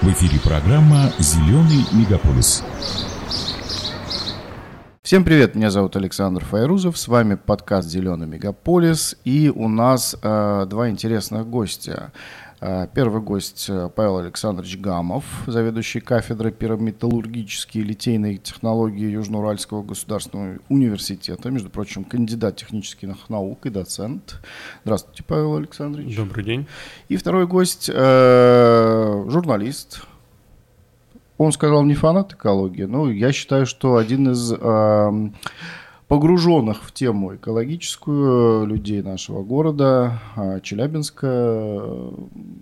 В эфире программа «Зеленый мегаполис». Всем привет, меня зовут Александр Файрузов, с вами подкаст «Зеленый мегаполис», и у нас э, два интересных гостя. Э, первый гость э, Павел Александрович Гамов, заведующий кафедрой пирометаллургические и литейные технологии Южноуральского государственного университета, между прочим, кандидат технических наук и доцент. Здравствуйте, Павел Александрович. Добрый день. И второй гость, э, журналист. Он сказал, не фанат экологии, но я считаю, что один из э, погруженных в тему экологическую людей нашего города, э, Челябинска, э,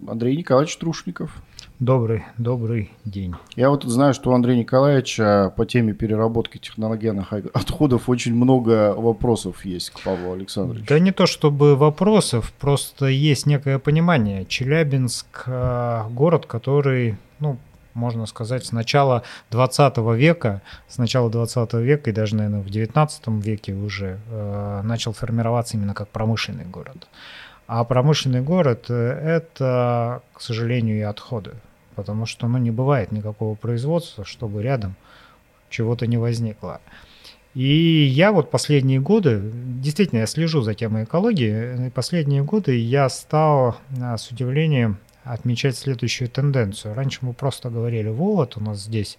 Андрей Николаевич Трушников. Добрый, добрый день. Я вот знаю, что у Андрея Николаевича по теме переработки технологенных отходов очень много вопросов есть к Павлу Александровичу. Да не то чтобы вопросов, просто есть некое понимание. Челябинск э, город, который, ну, можно сказать, с начала 20 века, с начала 20 века и даже, наверное, в 19 веке уже э, начал формироваться именно как промышленный город. А промышленный город э, – это, к сожалению, и отходы. Потому что ну, не бывает никакого производства, чтобы рядом чего-то не возникло. И я вот последние годы, действительно, я слежу за темой экологии, и последние годы я стал э, с удивлением отмечать следующую тенденцию. Раньше мы просто говорили, вот у нас здесь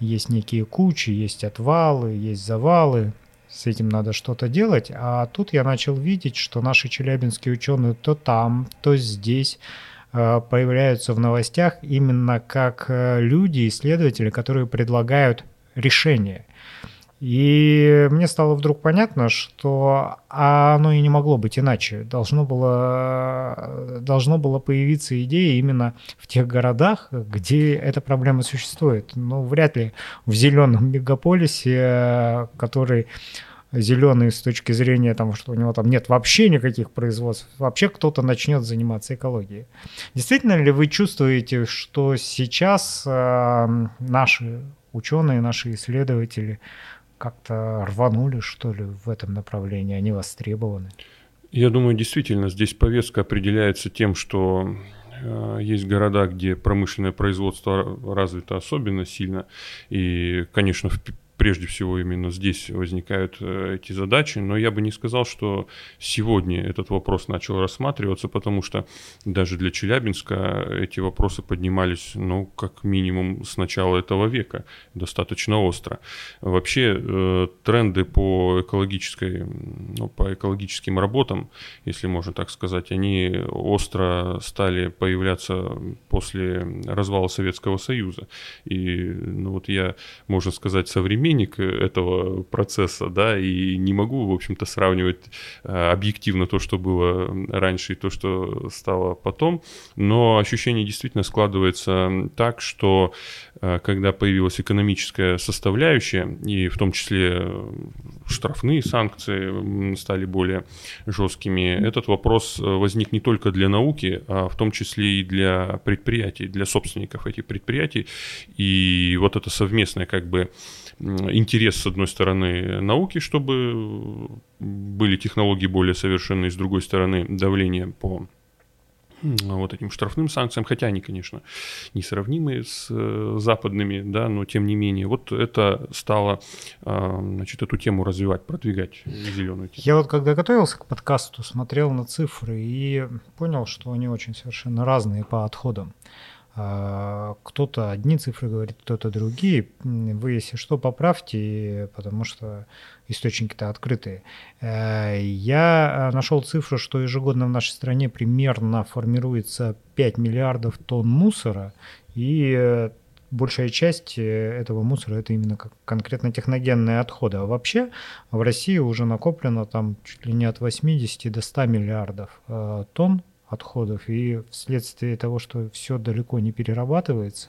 есть некие кучи, есть отвалы, есть завалы, с этим надо что-то делать. А тут я начал видеть, что наши челябинские ученые то там, то здесь э, появляются в новостях именно как э, люди, исследователи, которые предлагают решения. И мне стало вдруг понятно, что оно и не могло быть иначе. Должно было, должно было появиться идея именно в тех городах, где эта проблема существует. Но вряд ли в зеленом мегаполисе, который зеленый с точки зрения того, что у него там нет вообще никаких производств, вообще кто-то начнет заниматься экологией. Действительно ли вы чувствуете, что сейчас э, наши ученые, наши исследователи как-то рванули, что ли, в этом направлении, они востребованы? Я думаю, действительно, здесь повестка определяется тем, что э, есть города, где промышленное производство развито особенно сильно. И, конечно, в прежде всего именно здесь возникают э, эти задачи, но я бы не сказал, что сегодня этот вопрос начал рассматриваться, потому что даже для Челябинска эти вопросы поднимались, ну, как минимум с начала этого века, достаточно остро. Вообще э, тренды по экологической, ну, по экологическим работам, если можно так сказать, они остро стали появляться после развала Советского Союза. И, ну, вот я, можно сказать, современный современник этого процесса, да, и не могу, в общем-то, сравнивать э, объективно то, что было раньше и то, что стало потом, но ощущение действительно складывается так, что э, когда появилась экономическая составляющая, и в том числе штрафные санкции стали более жесткими, этот вопрос возник не только для науки, а в том числе и для предприятий, для собственников этих предприятий, и вот это совместное как бы интерес, с одной стороны, науки, чтобы были технологии более совершенные, с другой стороны, давление по вот этим штрафным санкциям, хотя они, конечно, несравнимы с э, западными, да, но тем не менее, вот это стало, э, значит, эту тему развивать, продвигать зеленую тему. Я вот когда готовился к подкасту, смотрел на цифры и понял, что они очень совершенно разные по отходам. А, кто-то одни цифры говорит, кто-то другие. Вы, если что, поправьте, потому что источники-то открытые. Э, я нашел цифру, что ежегодно в нашей стране примерно формируется 5 миллиардов тонн мусора, и э, большая часть э, этого мусора это именно конкретно техногенные отходы. А вообще в России уже накоплено там чуть ли не от 80 до 100 миллиардов тонн отходов, и вследствие того, что все далеко не перерабатывается,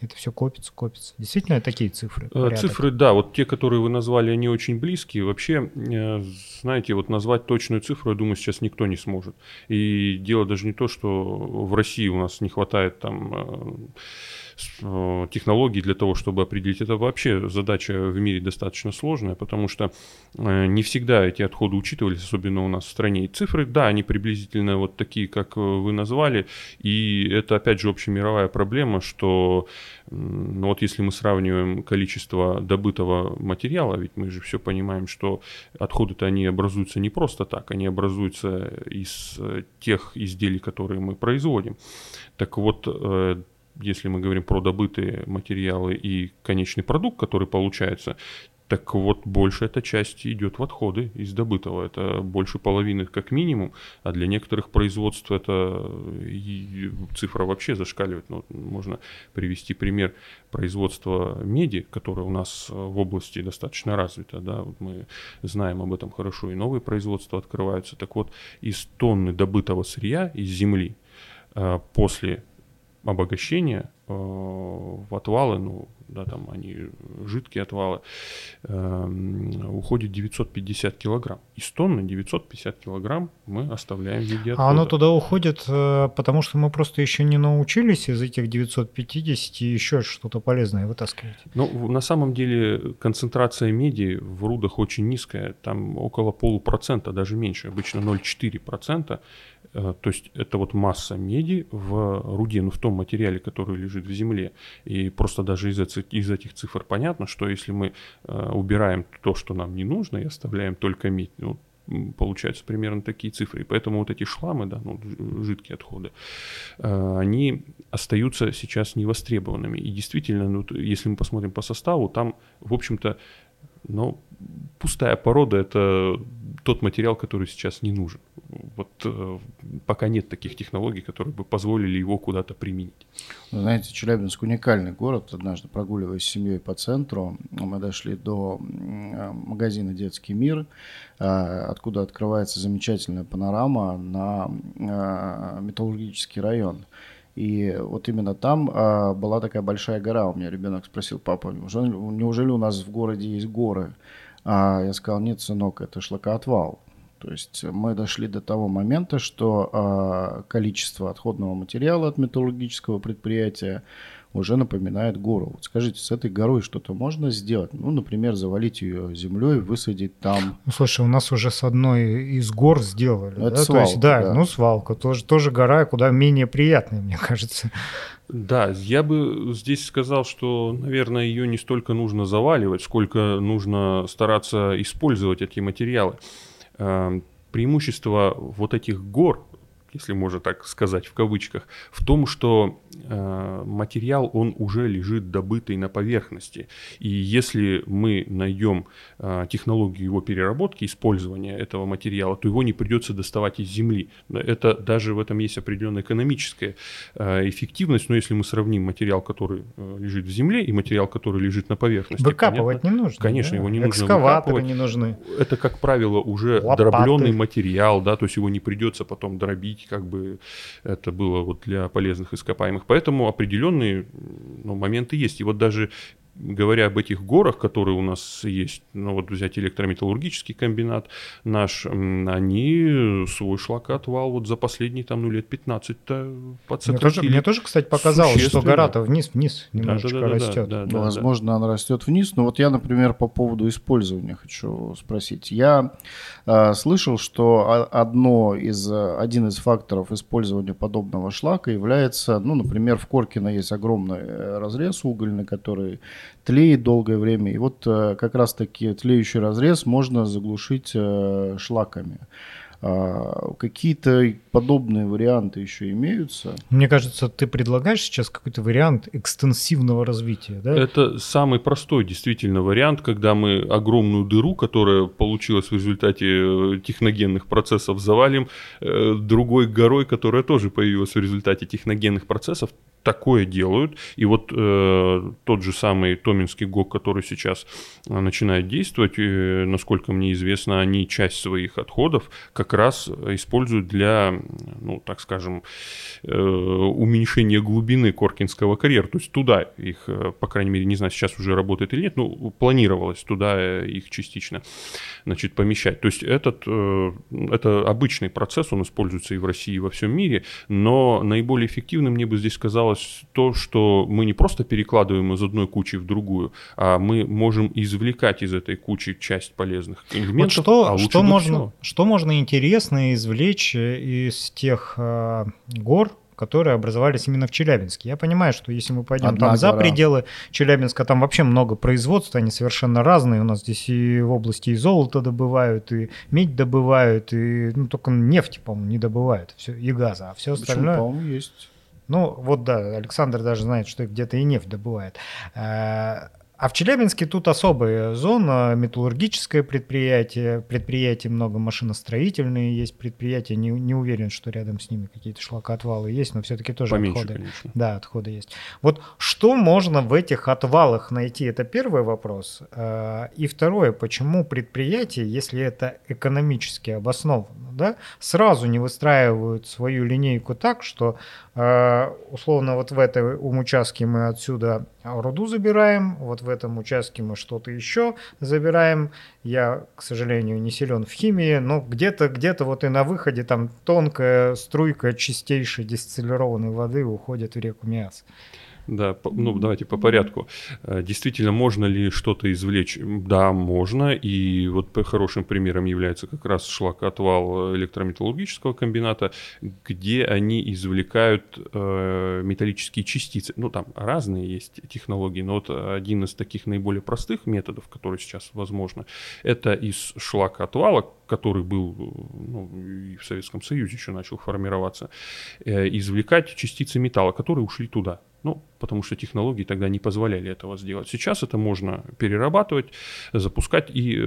Это все копится, копится. Действительно такие цифры? Э, порядок? Цифры, да. Вот те, которые вы назвали, они очень близкие. Вообще, э, знаете, вот назвать точную цифру, я думаю, сейчас никто не сможет. И дело даже не то, что в России у нас не хватает там Э, технологий для того, чтобы определить. Это вообще задача в мире достаточно сложная, потому что не всегда эти отходы учитывались, особенно у нас в стране. И цифры, да, они приблизительно вот такие, как вы назвали, и это опять же общемировая проблема, что ну вот если мы сравниваем количество добытого материала, ведь мы же все понимаем, что отходы-то они образуются не просто так, они образуются из тех изделий, которые мы производим. Так вот, если мы говорим про добытые материалы и конечный продукт, который получается, так вот больше эта часть идет в отходы из добытого. Это больше половины как минимум, а для некоторых производств это цифра вообще зашкаливает. Ну, можно привести пример производства меди, которое у нас в области достаточно развито. Да? Вот мы знаем об этом хорошо, и новые производства открываются. Так вот, из тонны добытого сырья из земли а, после обогащения э, в отвалы, ну, да, там они жидкие отвалы, э, уходит 950 килограмм. Из тонны 950 килограмм мы оставляем в виде отхода. А оно туда уходит, э, потому что мы просто еще не научились из этих 950 еще что-то полезное вытаскивать? Ну, на самом деле концентрация меди в рудах очень низкая, там около полупроцента, даже меньше, обычно 0,4%. Э, то есть это вот масса меди в руде, ну в том материале, который лежит в земле. И просто даже из из этих цифр понятно, что если мы э, убираем то, что нам не нужно, и оставляем только медь, ну, получаются примерно такие цифры. И поэтому вот эти шламы, да, ну, жидкие отходы, э, они остаются сейчас невостребованными. И действительно, ну, если мы посмотрим по составу, там, в общем-то, ну, пустая порода – это тот материал, который сейчас не нужен. Вот э, пока нет таких технологий, которые бы позволили его куда-то применить. Вы знаете, Челябинск уникальный город. Однажды прогуливаясь с семьей по центру, мы дошли до э, магазина «Детский мир», э, откуда открывается замечательная панорама на э, металлургический район. И вот именно там а, была такая большая гора. У меня ребенок спросил, папа, неужели у нас в городе есть горы? А я сказал, нет, сынок, это шлакоотвал. То есть мы дошли до того момента, что э, количество отходного материала от металлургического предприятия уже напоминает гору. Вот скажите, с этой горой что-то можно сделать? Ну, например, завалить ее землей, высадить там. Ну, слушай, у нас уже с одной из гор сделали. Это да? свалка, То есть, да, да, ну свалка, тоже, тоже гора, куда менее приятная, мне кажется. Да, я бы здесь сказал, что, наверное, ее не столько нужно заваливать, сколько нужно стараться использовать эти материалы. Эм, преимущество вот этих гор если можно так сказать в кавычках, в том, что материал, он уже лежит добытый на поверхности. И если мы найдем э, технологию его переработки, использования этого материала, то его не придется доставать из земли. Это даже в этом есть определенная экономическая э, эффективность, но если мы сравним материал, который э, лежит в земле, и материал, который лежит на поверхности. Выкапывать понятно? не нужно. Конечно, да? его не нужно Экскаваторы не нужны. Это, как правило, уже Лопаты. дробленый материал, да, то есть его не придется потом дробить как бы это было вот для полезных ископаемых. Поэтому определенные ну, моменты есть. И вот даже говоря об этих горах, которые у нас есть, ну вот взять электрометаллургический комбинат наш, они свой шлакоотвал вот за последние там ну лет 15-то подсократили. Мне тоже, мне тоже, кстати, показалось, что гора-то вниз-вниз немножечко да, да, да, растет. Да, да, ну, Возможно, да. она растет вниз, но вот я, например, по поводу использования хочу спросить. Я э, слышал, что одно из, один из факторов использования подобного шлака является, ну, например, в Коркино есть огромный э, разрез угольный, который тлеет долгое время. И вот э, как раз-таки тлеющий разрез можно заглушить э, шлаками. А, какие-то подобные варианты еще имеются? Мне кажется, ты предлагаешь сейчас какой-то вариант экстенсивного развития, да? Это самый простой действительно вариант, когда мы огромную дыру, которая получилась в результате э, техногенных процессов, завалим другой горой, которая тоже появилась в результате техногенных процессов, такое делают. И вот э, тот же самый Томинский ГОК, который сейчас э, начинает действовать, э, насколько мне известно, они часть своих отходов как раз используют для ну, так скажем, э, уменьшение глубины Коркинского карьера. То есть туда их, э, по крайней мере, не знаю, сейчас уже работает или нет, ну, планировалось туда их частично значит, помещать. То есть этот, это обычный процесс, он используется и в России, и во всем мире, но наиболее эффективным мне бы здесь казалось то, что мы не просто перекладываем из одной кучи в другую, а мы можем извлекать из этой кучи часть полезных элементов. Вот что, а что, можно, что можно интересно извлечь из тех э, гор, которые образовались именно в Челябинске. Я понимаю, что если мы пойдем Одна там за пределы Челябинска, там вообще много производств, они совершенно разные. У нас здесь и в области и золото добывают, и медь добывают, и ну, только нефть, по-моему, не добывают, все, и газа, а все остальное... Почему, по-моему, есть. Ну, вот да, Александр даже знает, что где-то и нефть добывает. А в Челябинске тут особая зона, металлургическое предприятие, предприятия много машиностроительные, есть предприятия, не, не уверен, что рядом с ними какие-то шлакоотвалы есть, но все-таки тоже Поменьше, отходы. Конечно. Да, отходы есть. Вот что можно в этих отвалах найти, это первый вопрос. А, и второе, почему предприятия, если это экономически обосновано, да, сразу не выстраивают свою линейку так, что а, условно вот в этом участке мы отсюда руду забираем, вот в этом участке мы что-то еще забираем. Я, к сожалению, не силен в химии, но где-то где вот и на выходе там тонкая струйка чистейшей дистиллированной воды уходит в реку Миас. Да, ну давайте по порядку. Э, действительно, можно ли что-то извлечь? Да, можно. И вот хорошим примером является как раз шлакоотвал электрометаллургического комбината, где они извлекают э, металлические частицы. Ну, там разные есть технологии, но вот один из таких наиболее простых методов, который сейчас возможно, это из шлакоотвала, который был ну, и в Советском Союзе еще начал формироваться, э, извлекать частицы металла, которые ушли туда. Ну, потому что технологии тогда не позволяли этого сделать. Сейчас это можно перерабатывать, запускать и э,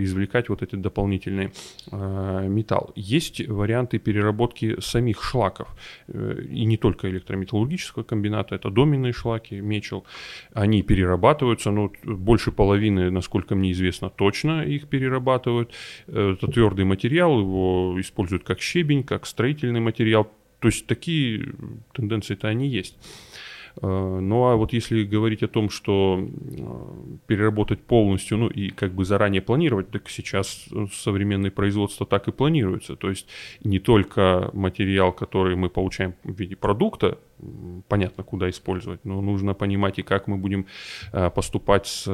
извлекать вот этот дополнительный э, металл. Есть варианты переработки самих шлаков, э, и не только электрометаллургического комбината, это доменные шлаки, мечел. Они перерабатываются, но больше половины, насколько мне известно, точно их перерабатывают. Э, это твердый материал, его используют как щебень, как строительный материал. То есть такие тенденции-то они есть. Э, ну а вот если говорить о том, что э, переработать полностью, ну и как бы заранее планировать, так сейчас современное производство так и планируется. То есть не только материал, который мы получаем в виде продукта, понятно, куда использовать, но нужно понимать и как мы будем э, поступать с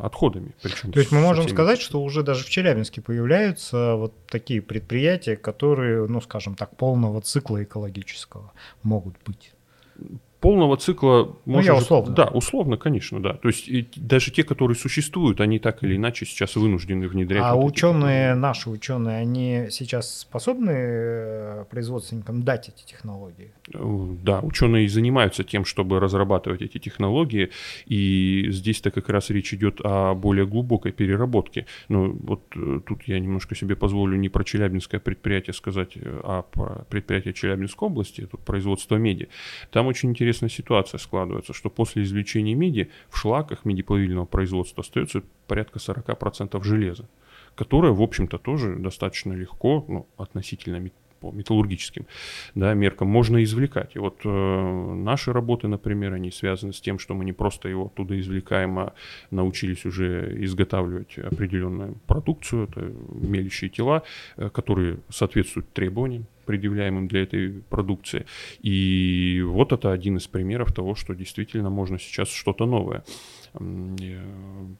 отходами. Причем То есть мы можем теми... сказать, что уже даже в Челябинске появляются вот такие предприятия, которые, ну скажем так, полного цикла экологического могут быть полного цикла... Ну, я условно. Да, условно, конечно, да. То есть и даже те, которые существуют, они так или иначе сейчас вынуждены внедрять. А вот ученые, эти... наши ученые, они сейчас способны э, производственникам дать эти технологии? Э, да, ученые занимаются тем, чтобы разрабатывать эти технологии, и здесь-то как раз речь идет о более глубокой переработке. Ну, вот э, тут я немножко себе позволю не про Челябинское предприятие сказать, а про предприятие Челябинской области, тут производство меди. Там очень интересно интересная ситуация складывается, что после извлечения меди в шлаках медиплавильного производства остается порядка 40% железа, которое, в общем-то, тоже достаточно легко, ну, относительно по металлургическим да, меркам можно извлекать. И вот э, наши работы, например, они связаны с тем, что мы не просто его оттуда извлекаем, а научились уже изготавливать определенную продукцию, это мелящие тела, э, которые соответствуют требованиям предъявляемым для этой продукции. И вот это один из примеров того, что действительно можно сейчас что-то новое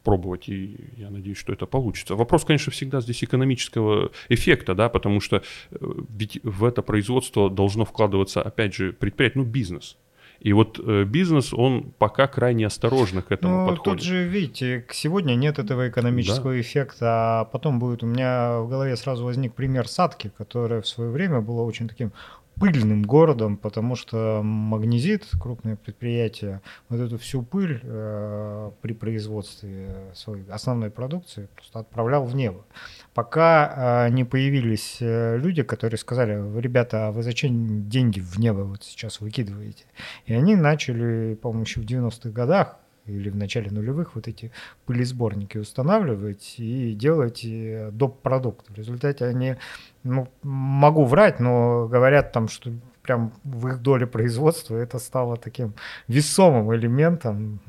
пробовать, и я надеюсь, что это получится. Вопрос, конечно, всегда здесь экономического эффекта, да, потому что э, ведь в это производство должно вкладываться, опять же, предприятие, ну, бизнес, и вот э, бизнес, он пока крайне осторожно к этому ну, подходит. Тут же, видите, сегодня нет этого экономического да. эффекта, а потом будет у меня в голове сразу возник пример Садки, которая в свое время была очень таким пыльным городом, потому что магнезит, крупное предприятие, вот эту всю пыль э, при производстве своей основной продукции просто отправлял в небо. Пока э, не появились э, люди, которые сказали, ребята, а вы зачем деньги в небо вот сейчас выкидываете? И они начали, по-моему, еще в 90-х годах или в начале нулевых вот эти пылесборники устанавливать и делать э, доп. продукт. В результате они, ну, могу врать, но говорят там, что прям в их доле производства это стало таким весомым элементом.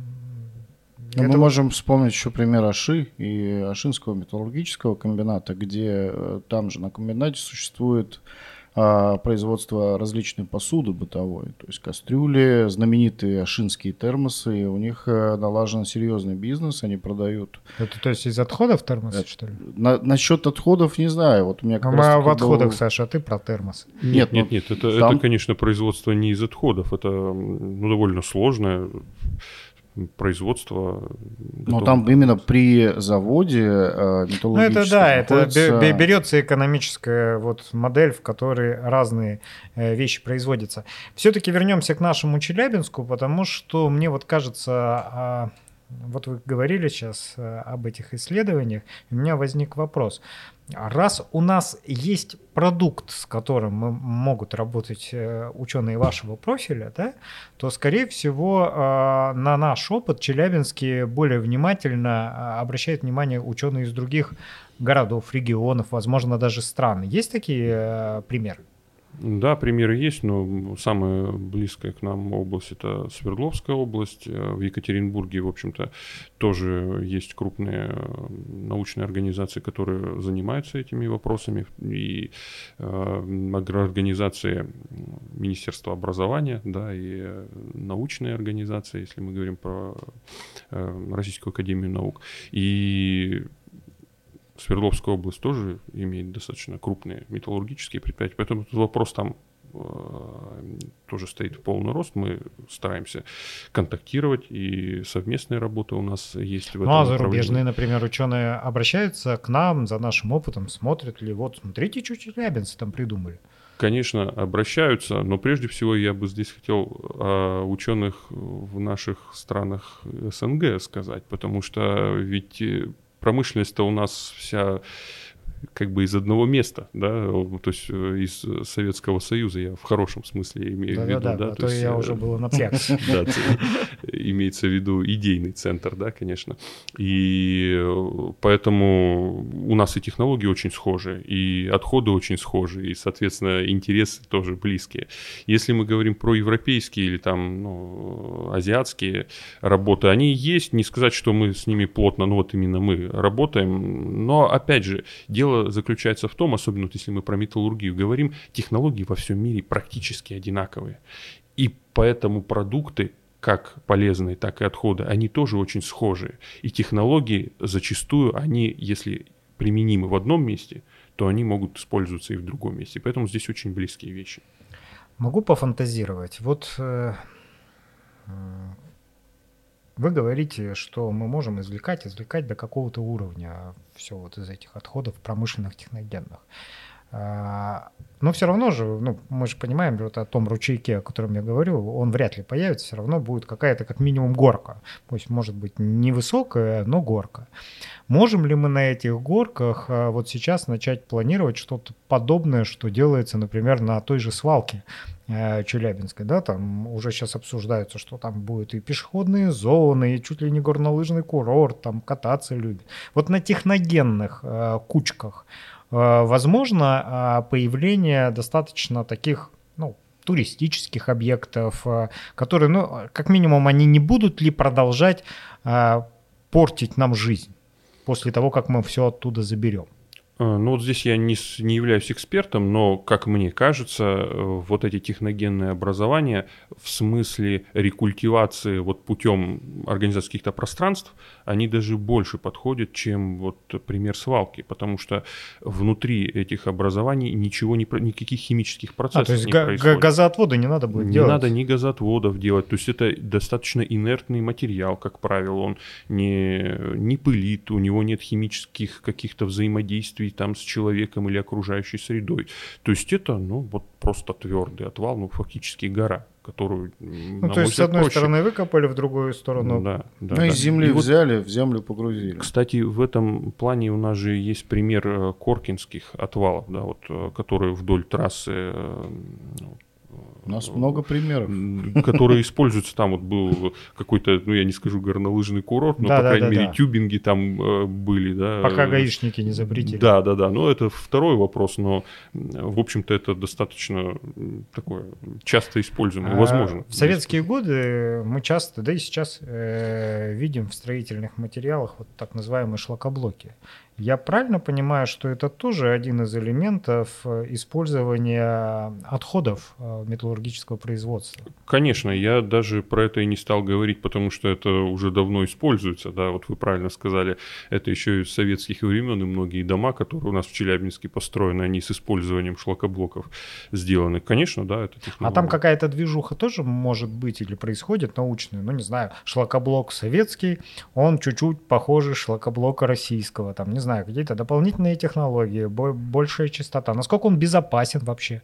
Но это... Мы можем вспомнить еще пример Аши и Ашинского металлургического комбината, где э, там же на комбинате существует а, производство различной посуды бытовой, то есть кастрюли, знаменитые ашинские термосы, и у них э, налажен серьезный бизнес, они продают. Это то есть из отходов термосы, это, что ли? На, насчет отходов не знаю, вот у меня как Мы в отходах, был... Саша, а ты про термос. Нет, нет, нет, нет это, там... это, конечно, производство не из отходов, это ну, довольно сложное производства. Но там именно при заводе э, Ну это да, находится... это берется экономическая вот модель, в которой разные э, вещи производятся. Все-таки вернемся к нашему Челябинску, потому что мне вот кажется, а, вот вы говорили сейчас э, об этих исследованиях, у меня возник вопрос. Раз у нас есть продукт, с которым могут работать э, ученые вашего профиля, да, то, скорее всего, э, на наш опыт Челябинске более внимательно обращают внимание ученые из других городов, регионов, возможно, даже стран. Есть такие примеры? Да, примеры есть, но самая близкая к нам область это Свердловская область. Э, в Екатеринбурге, в общем-то, тоже есть крупные э, научные организации, которые занимаются этими вопросами. И э, организации Министерства образования, да, и э, научные организации, если мы говорим про э, Российскую Академию Наук. И Свердловская область тоже имеет достаточно крупные металлургические предприятия, поэтому этот вопрос там э, тоже стоит в полный рост. Мы стараемся контактировать, и совместная работа у нас есть в этом Ну, а зарубежные, например, ученые обращаются к нам за нашим опытом, смотрят ли, вот, смотрите, что челябинцы там придумали. Конечно, обращаются, но прежде всего я бы здесь хотел о ученых в наших странах СНГ сказать, потому что ведь промышленность-то у нас вся как бы из одного места, да, то есть э, из Советского Союза, я в хорошем смысле имею да, в виду, да, да, а то, есть, я уже был напрягся. Да, имеется в виду идейный центр, да, конечно, и э, поэтому у нас и технологии очень схожи, и отходы очень схожи, и, соответственно, интересы тоже близкие. Если мы говорим про европейские или там, ну, азиатские работы, они есть, не сказать, что мы с ними плотно, ну вот именно мы работаем, но, опять же, дело дело заключается в том, особенно вот если мы про металлургию говорим, технологии во всем мире практически одинаковые. И поэтому продукты как полезные, так и отходы, они тоже очень схожие. И технологии зачастую, они, если применимы в одном месте, то они могут использоваться и в другом месте. Поэтому здесь очень близкие вещи. Могу пофантазировать. Вот э, вы говорите, что мы можем извлекать, извлекать до какого-то уровня все вот из этих отходов промышленных техногенных. А, но все равно же, ну, мы же понимаем вот о том ручейке, о котором я говорю, он вряд ли появится, все равно будет какая-то как минимум горка. Пусть может быть невысокая, но горка. Можем ли мы на этих горках а, вот сейчас начать планировать что-то подобное, что делается, например, на той же свалке Э, Челябинской, да, там уже сейчас обсуждается, что там будет и пешеходные зоны, и чуть ли не горнолыжный курорт, там кататься любят. Вот на техногенных кучках возможно э, появление достаточно таких, ну, туристических объектов, э, которые, ну, как минимум, они не будут ли продолжать э, портить нам жизнь после того, как мы все оттуда заберем? А, ну вот здесь я не, не являюсь экспертом, но, как мне кажется, э, вот эти техногенные образования в смысле рекультивации вот путем организации каких-то пространств, они даже больше подходят, чем вот пример свалки, потому что внутри этих образований ничего не, никаких химических процессов а, то есть не га- происходит. газоотводы не надо будет не делать? Не надо ни газоотводов делать, то есть это достаточно инертный материал, как правило, он не, не пылит, у него нет химических каких-то взаимодействий взаимодействии там с человеком или окружающей средой. То есть это, ну, вот просто твердый отвал, ну, фактически гора которую, ну, то есть, с одной проще. стороны выкопали, в другую сторону. Да, да, ну, да. из земли и взяли, вот, в землю погрузили. Кстати, в этом плане у нас же есть пример э, коркинских отвалов, да, вот, э, которые вдоль трассы э, У нас много примеров. Которые используются. Там вот был какой-то, ну я не скажу горнолыжный курорт, но, Да, по да, крайней да, мере, тюбинги там э, были, да. Пока гаишники не запретили. Да, да, да. Но это второй вопрос, но, в общем-то, это достаточно такое часто используемое, А, возможно. В советские годы мы часто, да и сейчас э, видим в строительных материалах вот так называемые шлакоблоки. Я правильно понимаю, что это тоже один из элементов э, использования отходов э, металлургического производства? Конечно, я даже про это и не стал говорить, потому что это уже давно используется, да, вот вы правильно сказали, это еще и с советских времен, и многие дома, которые у нас в Челябинске построены, они с использованием шлакоблоков сделаны. Конечно, да, это А технология. там какая-то движуха тоже может быть или происходит научная? Ну, не знаю, шлакоблок советский, он чуть-чуть похоже шлакоблока российского. Там, не знаю, какие-то дополнительные технологии, бо- большая частота. Насколько он безопасен вообще?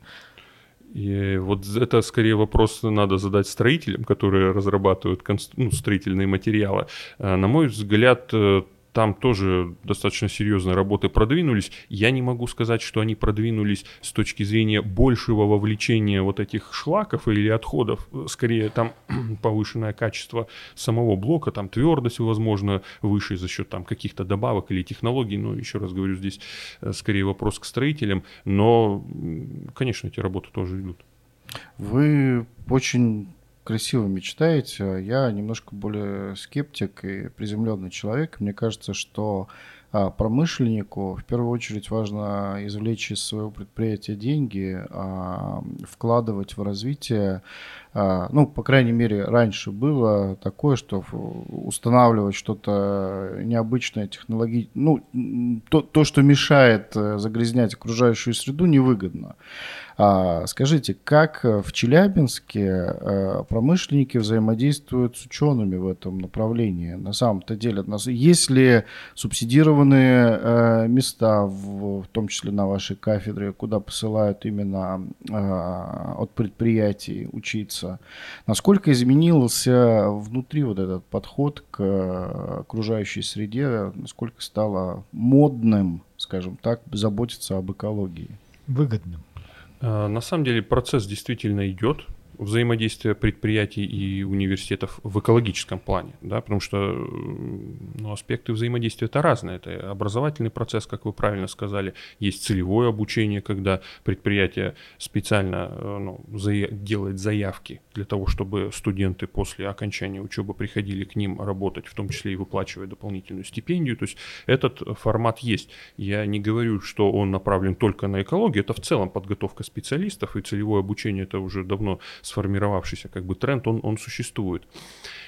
И вот это скорее вопрос надо задать строителям, которые разрабатывают конс- ну, строительные материалы. Э, На мой взгляд, э, там тоже достаточно серьезные работы продвинулись. Я не могу сказать, что они продвинулись с точки зрения большего вовлечения вот этих шлаков или отходов. Скорее там повышенное качество самого блока, там твердость, возможно, выше за счет там каких-то добавок или технологий. Но еще раз говорю, здесь э, скорее вопрос к строителям. Но, конечно, эти работы тоже идут. Вы очень красиво мечтаете. Я немножко более скептик и приземленный человек. Мне кажется, что а, промышленнику в первую очередь важно извлечь из своего предприятия деньги, а, вкладывать в развитие. А, Ну, по крайней мере, раньше было такое, что устанавливать что-то необычное, технологи... Ну, то, то, что мешает э, загрязнять окружающую среду, невыгодно. А, скажите, как в Челябинске э, промышленники взаимодействуют с учеными в этом направлении? На самом-то деле, есть ли субсидированные э, места, в, том числе на вашей кафедре, куда посылают именно э, от предприятий учиться? Насколько изменился внутри вот этот подход к э, окружающей среде? Насколько стало модным, скажем так, заботиться об экологии? Выгодным. А, На самом деле процесс действительно идет взаимодействие предприятий и университетов в экологическом плане, да, потому что м, ну, аспекты взаимодействия это разные. Это образовательный процесс, как вы правильно сказали, есть целевое обучение, когда предприятие специально э, ну, зая- делает заявки для того, чтобы студенты после окончания учебы приходили к ним работать, в том числе и выплачивая дополнительную стипендию. То есть этот формат есть. Я не говорю, что он направлен только на экологию, это в целом подготовка специалистов, и целевое обучение это уже давно сформировавшийся как бы тренд, он, он существует.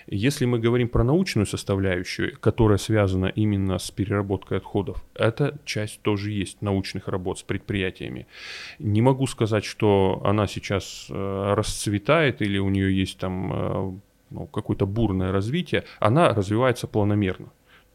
Если мы говорим про научную составляющую, которая связана именно с переработкой отходов, эта часть тоже есть научных работ с предприятиями. Не могу сказать, что она сейчас э, расцветает или у нее есть там э, ну, какое-то бурное развитие, она развивается планомерно.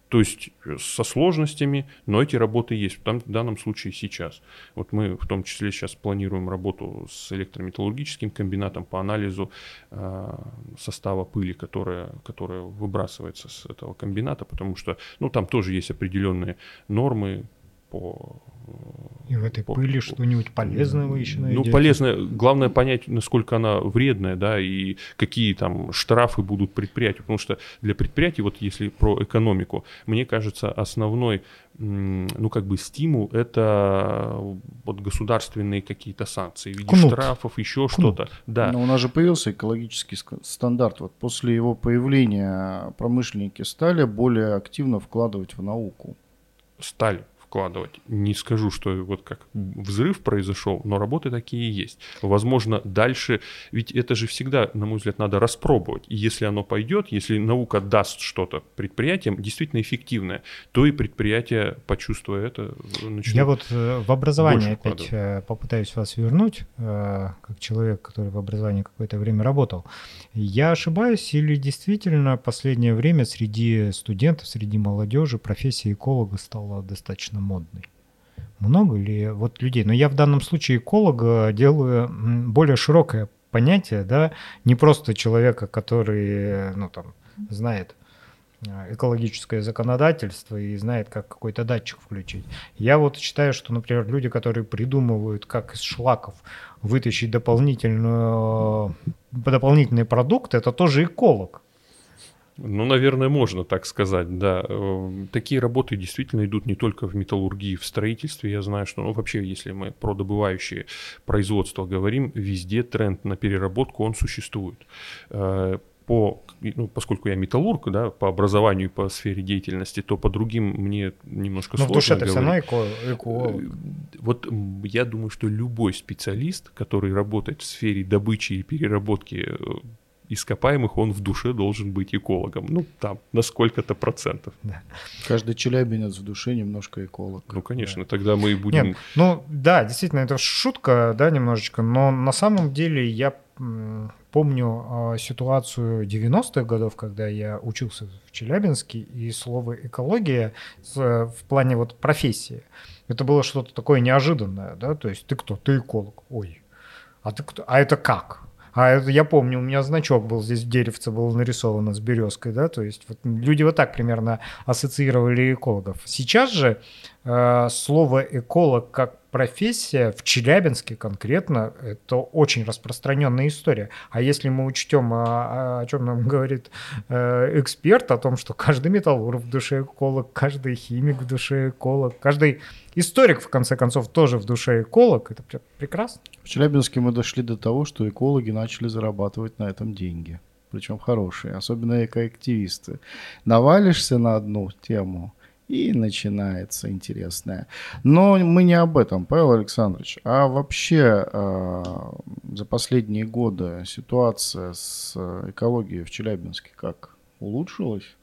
То есть э, со сложностями, но эти работы есть, там- в данном случае сейчас. Вот мы в том числе сейчас планируем работу с электрометаллургическим комбинатом по анализу э, состава пыли, которая, которая выбрасывается с этого комбината, потому что ну, там тоже есть определенные нормы по... И в этой по- пыли что-нибудь полезное вы еще ну, найдете? полезно. Главное понять, насколько она вредная, да, и какие там штрафы будут предприятию. Потому что для предприятий, вот если про экономику, мне кажется, основной, ну, как бы стимул – это вот государственные какие-то санкции в виде Кнут. штрафов, еще Кнут. что-то. Да. Но у нас же появился экологический ск- стандарт. Вот после его появления промышленники стали более активно вкладывать в науку. стали вкладывать. Не скажу, что вот как взрыв произошел, но работы такие есть. Возможно, дальше, ведь это же всегда, на мой взгляд, надо распробовать. И если оно пойдет, если наука даст что-то предприятиям, действительно эффективное, то и предприятия, почувствуя это, начнут. Я вот э, в образование опять э, попытаюсь вас вернуть, э, как человек, который в образовании какое-то время работал. Я ошибаюсь или действительно последнее время среди студентов, среди молодежи профессия эколога стала достаточно модной? Много ли вот людей? Но я в данном случае эколога делаю более широкое понятие, да, не просто человека, который, ну там, знает а, экологическое законодательство и знает, как какой-то датчик включить. Я вот считаю, что, например, люди, которые придумывают, как из шлаков вытащить дополнительную, дополнительный продукт, это тоже эколог. Ну, наверное, можно так сказать, да. Э, такие работы действительно идут не только в металлургии, в строительстве. Я знаю, что, ну, вообще, если мы про добывающие производства говорим, везде тренд на переработку, он существует. Э, по, ну, поскольку я металлург, да, по образованию и по сфере деятельности, то по другим мне немножко Но сложно в душе все равно эколог. Э, вот я думаю, что любой специалист, который работает в сфере добычи и переработки ископаемых, он в душе должен быть экологом. Ну, там, на сколько-то процентов. Да. Каждый челябинец в душе немножко эколог. Ну, конечно, да. тогда мы и будем... Нет, ну, да, действительно, это шутка, да, немножечко, но на самом деле я помню э, ситуацию 90-х годов, когда я учился в Челябинске, и слово «экология» в плане вот профессии, это было что-то такое неожиданное, да, то есть ты кто? Ты эколог. Ой, а ты кто? А это как? А это, я помню, у меня значок был здесь деревце, был нарисовано с березкой, да, то есть вот люди вот так примерно ассоциировали экологов. Сейчас же э, слово эколог как профессия в Челябинске конкретно это очень распространенная история. А если мы учтем, о, а, а, о чем нам говорит э, эксперт, о том, что каждый металлург в душе эколог, каждый химик в душе эколог, каждый историк, в конце концов, тоже в душе эколог, это прекрасно. В Челябинске мы дошли до того, что экологи начали зарабатывать на этом деньги. Причем хорошие, особенно экоактивисты. Навалишься на одну тему – и начинается интересное. Но мы не об этом, Павел Александрович, а вообще э, за последние годы ситуация с экологией в Челябинске как улучшилась?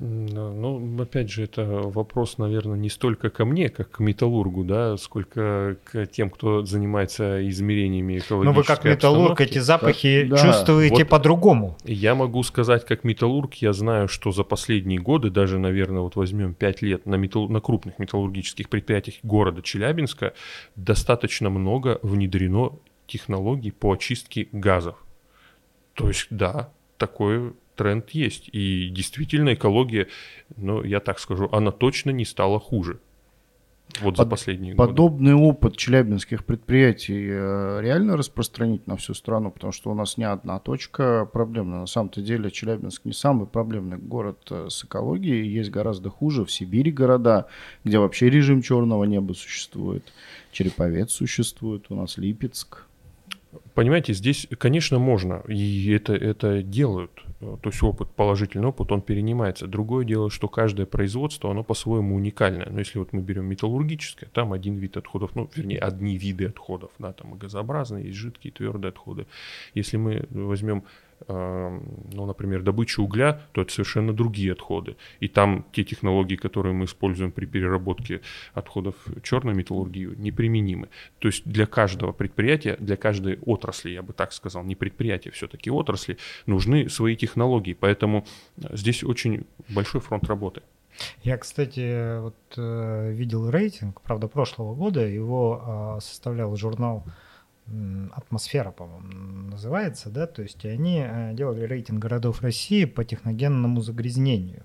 Ну, опять же, это вопрос, наверное, не столько ко мне, как к металлургу, да, сколько к тем, кто занимается измерениями экологической Ну, вы как металлург эти запахи да. чувствуете вот по-другому. Я могу сказать, как металлург, я знаю, что за последние годы, даже, наверное, вот возьмем 5 лет на, металл... на крупных металлургических предприятиях города Челябинска, достаточно много внедрено технологий по очистке газов. То есть, да, такое тренд есть. И действительно экология, ну, я так скажу, она точно не стала хуже. Вот Под, за последние подобный годы. опыт челябинских предприятий э, реально распространить на всю страну, потому что у нас не одна точка проблемная. На самом-то деле Челябинск не самый проблемный город э, с экологией. Есть гораздо хуже в Сибири города, где вообще режим черного неба существует. Череповец существует, у нас Липецк. Понимаете, здесь, конечно, можно, и это, это делают. То есть опыт, положительный опыт, он перенимается. Другое дело, что каждое производство, оно по-своему уникальное. Но если вот мы берем металлургическое, там один вид отходов, ну, вернее, одни виды отходов, да, там газообразные, есть жидкие, твердые отходы. Если мы возьмем ну, например, добычу угля, то это совершенно другие отходы. И там те технологии, которые мы используем при переработке отходов черной металлургии, неприменимы. То есть для каждого предприятия, для каждой отрасли, я бы так сказал, не предприятия, все-таки отрасли, нужны свои технологии. Поэтому здесь очень большой фронт работы. Я, кстати, вот э, видел рейтинг, правда, прошлого года, его э, составлял журнал атмосфера, по-моему, называется, да, то есть они э, делали рейтинг городов России по техногенному загрязнению.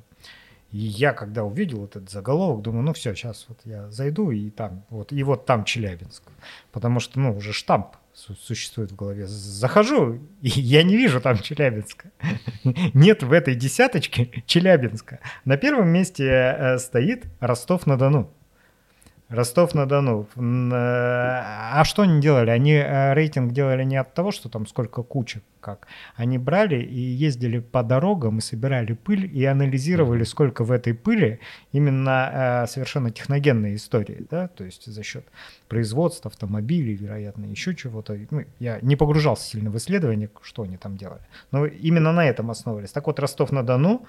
И я, когда увидел этот заголовок, думаю, ну все, сейчас вот я зайду и там, вот, и вот там Челябинск. Потому что, ну, уже штамп существует в голове. Захожу, и я не вижу там Челябинска. Нет в этой десяточке Челябинска. На первом месте э, стоит Ростов-на-Дону. Ростов-на-Дону. Э, а что они делали? Они э, рейтинг делали не от того, что там сколько кучек, как. Они брали и ездили по дорогам и собирали пыль и анализировали, сколько в этой пыли именно э, совершенно техногенные истории, да, то есть за счет производства автомобилей, вероятно, еще чего-то. Ну, я не погружался сильно в исследование, что они там делали. Но именно на этом основывались. Так вот, Ростов-на-Дону.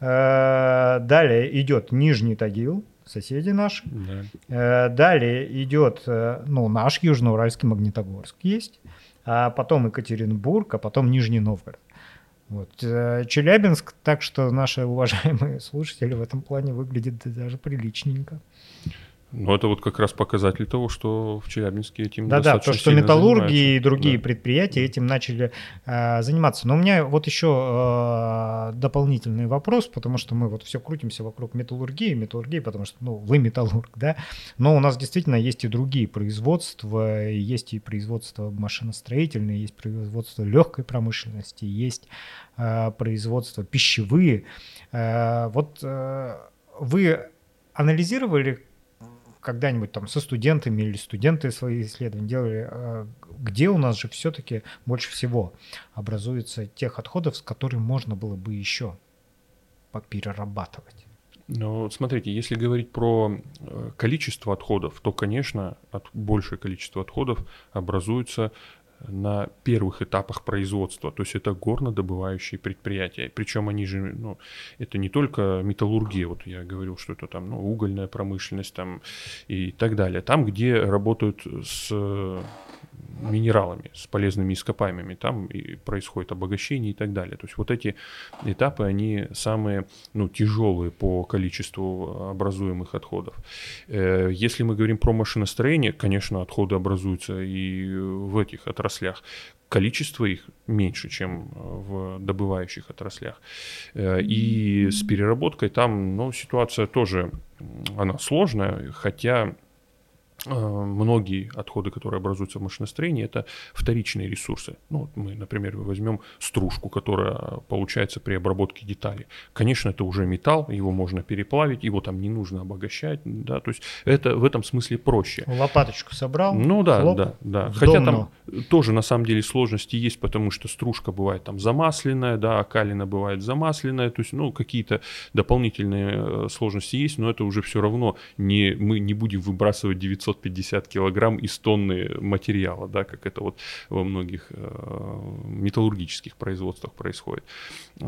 Далее идет Нижний Тагил, соседи наши. Да. Э, далее идет, э, ну, наш Южноуральский Магнитогорск есть, а потом Екатеринбург, а потом Нижний Новгород. Вот. Э, Челябинск, так что наши уважаемые слушатели в этом плане выглядят даже приличненько. Ну, это вот как раз показатель того, что в Челябинске этим Да-да, то, что металлурги занимаются. и другие Да. предприятия этим начали э, заниматься. Но у меня вот еще э, дополнительный вопрос, потому что мы вот все крутимся вокруг металлургии, металлургии, потому что, ну, вы металлург, да, но у нас действительно есть и другие производства, есть и производство машиностроительное, есть производство легкой промышленности, есть э, производство пищевые. Э, вот э, вы анализировали когда-нибудь там со студентами или студенты свои исследования делали, э, где у нас же все-таки больше всего образуется тех отходов, с которыми можно было бы еще перерабатывать? Ну, смотрите, если говорить про э, количество отходов, то, конечно, от, большее количество отходов образуется на первых этапах производства, то есть это горнодобывающие предприятия. Причем они же, ну, это не только металлургия, вот я говорил, что это там ну, угольная промышленность там и так далее. Там, где работают с минералами, с полезными ископаемыми, там и происходит обогащение и так далее. То есть вот эти этапы, они самые ну, тяжелые по количеству образуемых отходов. Э, Если мы говорим про машиностроение, конечно, отходы образуются и в этих отраслях. Количество их меньше, чем в добывающих отраслях. Э, И с переработкой там ну, ситуация тоже, она сложная, хотя многие отходы, которые образуются в машиностроении, это вторичные ресурсы. Ну, вот мы, например, возьмем стружку, которая получается при обработке деталей. Конечно, это уже металл, его можно переплавить, его там не нужно обогащать, да, то есть это в этом смысле проще. Лопаточку собрал? Ну да, хлоп, да, да. Хотя домну. там тоже на самом деле сложности есть, потому что стружка бывает там замасленная, да, а калина бывает замасленная, то есть, ну, какие-то дополнительные э, сложности есть, но это уже все равно не, мы не будем выбрасывать 950 килограмм из тонны материала, да, как это вот во многих э, металлургических производствах происходит.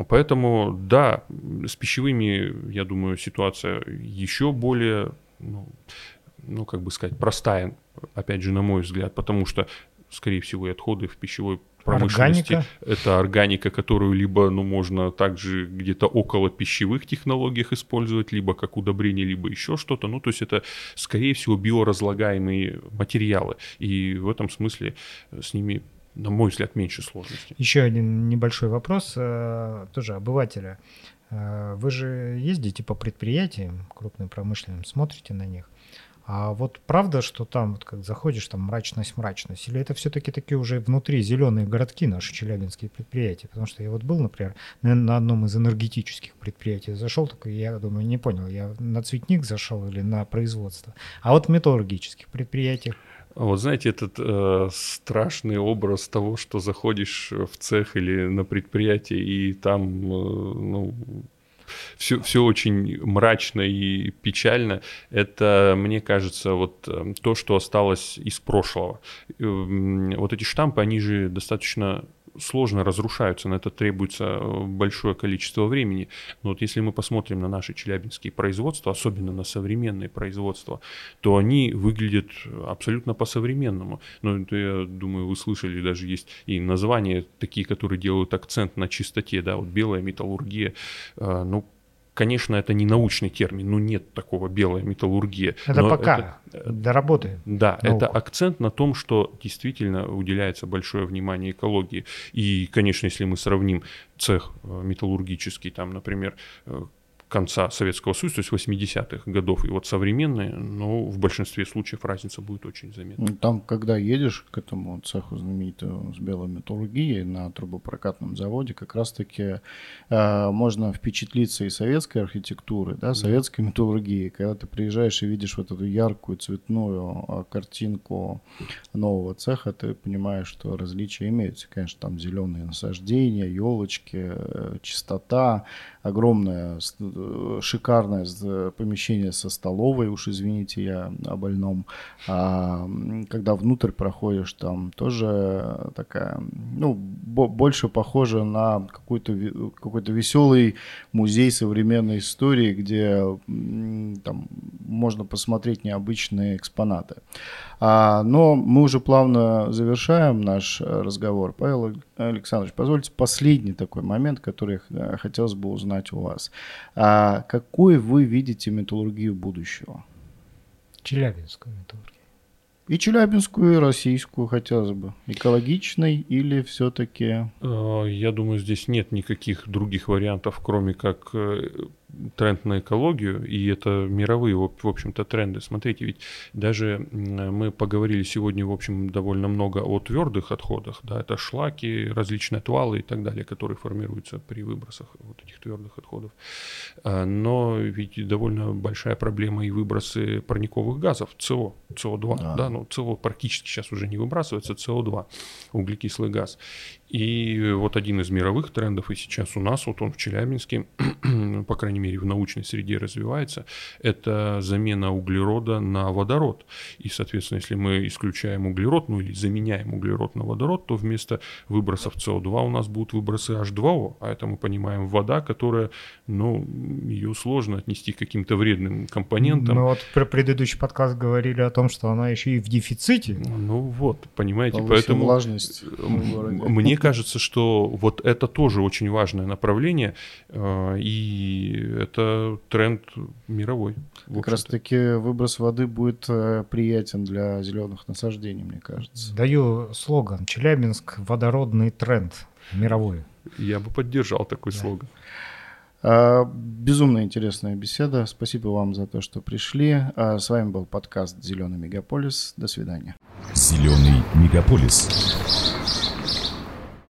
Поэтому, да, с пищевыми, я думаю, ситуация еще более, ну, ну, как бы сказать, простая, опять же, на мой взгляд, потому что, скорее всего, и отходы в пищевой промышленности Органика. это органика, которую либо, ну, можно также где-то около пищевых технологиях использовать, либо как удобрение, либо еще что-то. Ну, то есть это, скорее всего, биоразлагаемые материалы. И в этом смысле э, с ними, на мой взгляд, меньше сложностей. Еще один небольшой вопрос, э, тоже обывателя. Э, Вы же ездите по предприятиям крупным промышленным, смотрите на них. А вот правда, что там, вот как заходишь, там мрачность, мрачность? Или это все-таки такие уже внутри зеленые городки наши челябинские предприятия? Потому что я вот был, например, на, на одном из энергетических предприятий, зашел такой, я думаю, не понял, я на цветник зашел или на производство. А вот в металлургических предприятиях А Вот знаете, этот э, страшный образ того, что заходишь в цех или на предприятие, и там, э, ну, все, все очень мрачно и печально, это, мне кажется, вот э, то, что осталось из прошлого. Эм, Вот эти штампы, они же достаточно сложно разрушаются, на это требуется э, большое количество времени. Но вот если мы посмотрим на наши челябинские производства, особенно на современные производства, то они выглядят абсолютно по-современному. Но это, я думаю, вы слышали, даже есть и названия такие, которые делают акцент на чистоте, да, вот белая металлургия, Э, ну, Конечно, это не научный термин, ну нет такого белая металлургия. это но пока это- до работы. да, науку. это акцент на том, что действительно уделяется большое внимание экологии. И, конечно, если мы сравним цех э, металлургический, там, например, э, конца Советского Союза, то есть 80-х годов, и вот современные, ну, в большинстве случаев разница будет очень заметна. Ну, Там, когда едешь к этому цеху знаменитому с белой металлургией на трубопрокатном заводе, как раз-таки э, можно впечатлиться и советской архитектурой, да, советской металлургией. Когда ты приезжаешь и видишь вот эту яркую цветную э, картинку нового цеха, ты понимаешь, что различия имеются. Конечно, там зеленые насаждения, елочки, э, чистота, э, шикарное с- помещение со столовой, уж извините, я о больном. А, когда внутрь проходишь, там тоже такая, ну, бо- больше похоже на какой-то какой-то веселый музей современной истории, где там можно посмотреть необычные экспонаты. А, но мы уже плавно завершаем наш э, разговор. Павел Александрович, позвольте последний такой момент, который э, хотелось бы узнать у вас. А какой вы видите металлургию будущего? Челябинскую металлургию. И челябинскую, и российскую хотелось бы. Экологичной или все-таки... Э, я думаю, здесь нет никаких других вариантов, кроме как э, тренд на экологию, и это мировые, в общем-то, тренды. Смотрите, ведь даже мы поговорили сегодня, в общем, довольно много о твердых отходах, да, это шлаки, различные отвалы и так далее, которые формируются при выбросах вот этих твердых отходов. А, но ведь довольно большая проблема и выбросы парниковых газов, СО, СО2, да, да ну СО практически сейчас уже не выбрасывается, СО2, углекислый газ. И вот один из мировых трендов и сейчас у нас, вот он в Челябинске, по крайней мере в научной среде развивается, это замена углерода на водород. И, соответственно, если мы исключаем углерод, ну или заменяем углерод на водород, то вместо выбросов СО2 у нас будут выбросы H2O, а это мы понимаем вода, которая, ну, ее сложно отнести к каким-то вредным компонентам. Мы вот про предыдущий подкаст говорили о том, что она еще и в дефиците. Ну вот, понимаете, Повысил поэтому влажность мне кажется, что вот это тоже очень важное направление, э, и это тренд мировой. Как раз таки выброс воды будет э, приятен для зеленых насаждений, мне кажется. Даю слоган «Челябинск – водородный тренд мировой». Я бы поддержал такой да. слоган. А, безумно интересная беседа. Спасибо вам за то, что пришли. А, с вами был подкаст «Зеленый мегаполис». До свидания. «Зеленый мегаполис».